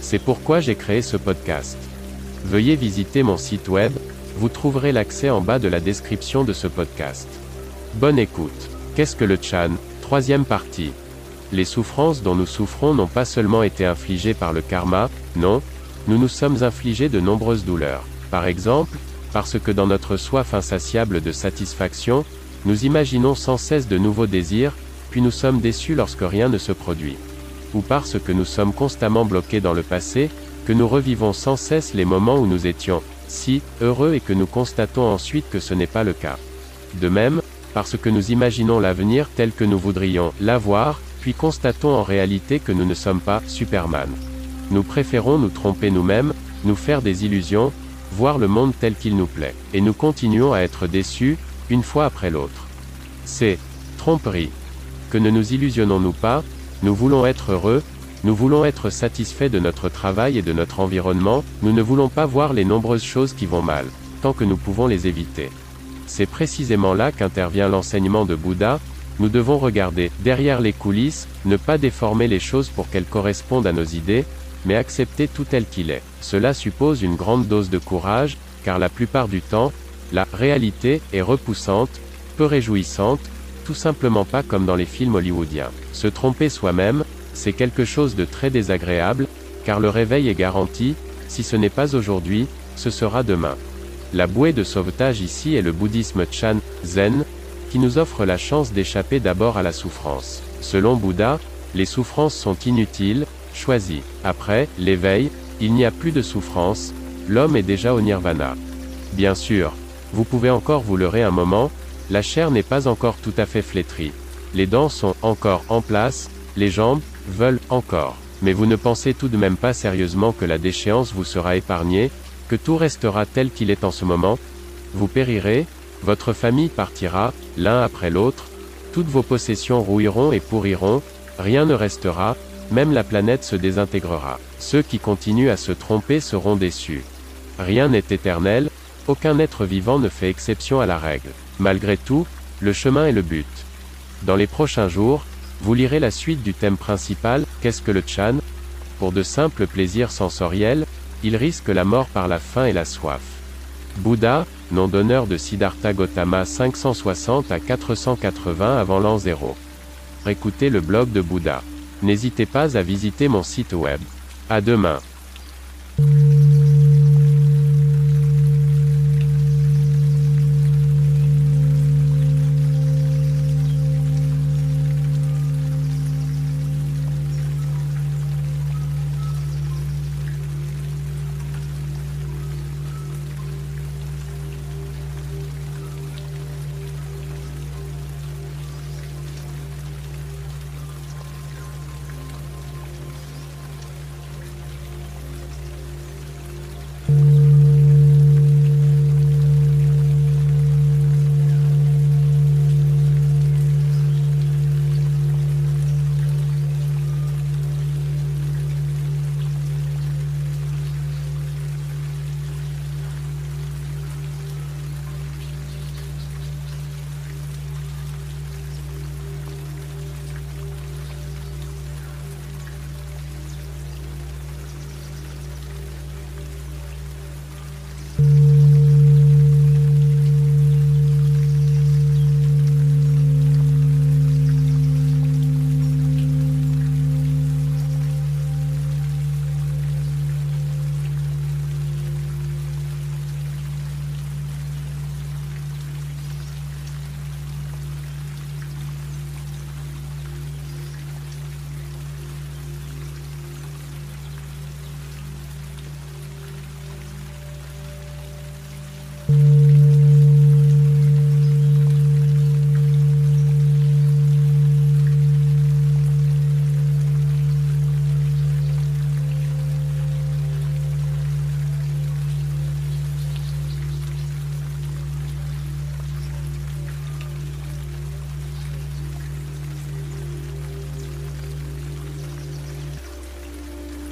C'est pourquoi j'ai créé ce podcast. Veuillez visiter mon site web, vous trouverez l'accès en bas de la description de ce podcast. Bonne écoute. Qu'est-ce que le Chan Troisième partie. Les souffrances dont nous souffrons n'ont pas seulement été infligées par le karma, non, nous nous sommes infligés de nombreuses douleurs. Par exemple, parce que dans notre soif insatiable de satisfaction, nous imaginons sans cesse de nouveaux désirs, puis nous sommes déçus lorsque rien ne se produit. Ou parce que nous sommes constamment bloqués dans le passé, que nous revivons sans cesse les moments où nous étions si heureux et que nous constatons ensuite que ce n'est pas le cas. De même, parce que nous imaginons l'avenir tel que nous voudrions l'avoir, puis constatons en réalité que nous ne sommes pas Superman. Nous préférons nous tromper nous-mêmes, nous faire des illusions, voir le monde tel qu'il nous plaît, et nous continuons à être déçus, une fois après l'autre. C'est tromperie. Que ne nous illusionnons-nous pas, nous voulons être heureux, nous voulons être satisfaits de notre travail et de notre environnement, nous ne voulons pas voir les nombreuses choses qui vont mal, tant que nous pouvons les éviter. C'est précisément là qu'intervient l'enseignement de Bouddha, nous devons regarder derrière les coulisses, ne pas déformer les choses pour qu'elles correspondent à nos idées, mais accepter tout tel qu'il est. Cela suppose une grande dose de courage, car la plupart du temps, la réalité est repoussante, peu réjouissante, tout simplement pas comme dans les films hollywoodiens. Se tromper soi-même, c'est quelque chose de très désagréable, car le réveil est garanti, si ce n'est pas aujourd'hui, ce sera demain. La bouée de sauvetage ici est le bouddhisme Chan, Zen, qui nous offre la chance d'échapper d'abord à la souffrance. Selon Bouddha, les souffrances sont inutiles, choisies. Après, l'éveil, il n'y a plus de souffrance, l'homme est déjà au nirvana. Bien sûr, vous pouvez encore vous leurrer un moment, la chair n'est pas encore tout à fait flétrie. Les dents sont encore en place, les jambes veulent encore. Mais vous ne pensez tout de même pas sérieusement que la déchéance vous sera épargnée, que tout restera tel qu'il est en ce moment Vous périrez, votre famille partira, l'un après l'autre, toutes vos possessions rouilleront et pourriront, rien ne restera, même la planète se désintégrera. Ceux qui continuent à se tromper seront déçus. Rien n'est éternel, aucun être vivant ne fait exception à la règle. Malgré tout, le chemin est le but. Dans les prochains jours, vous lirez la suite du thème principal, Qu'est-ce que le Chan? Pour de simples plaisirs sensoriels, il risque la mort par la faim et la soif. Bouddha, nom d'honneur de Siddhartha Gautama 560 à 480 avant l'an 0. Écoutez le blog de Bouddha. N'hésitez pas à visiter mon site web. À demain.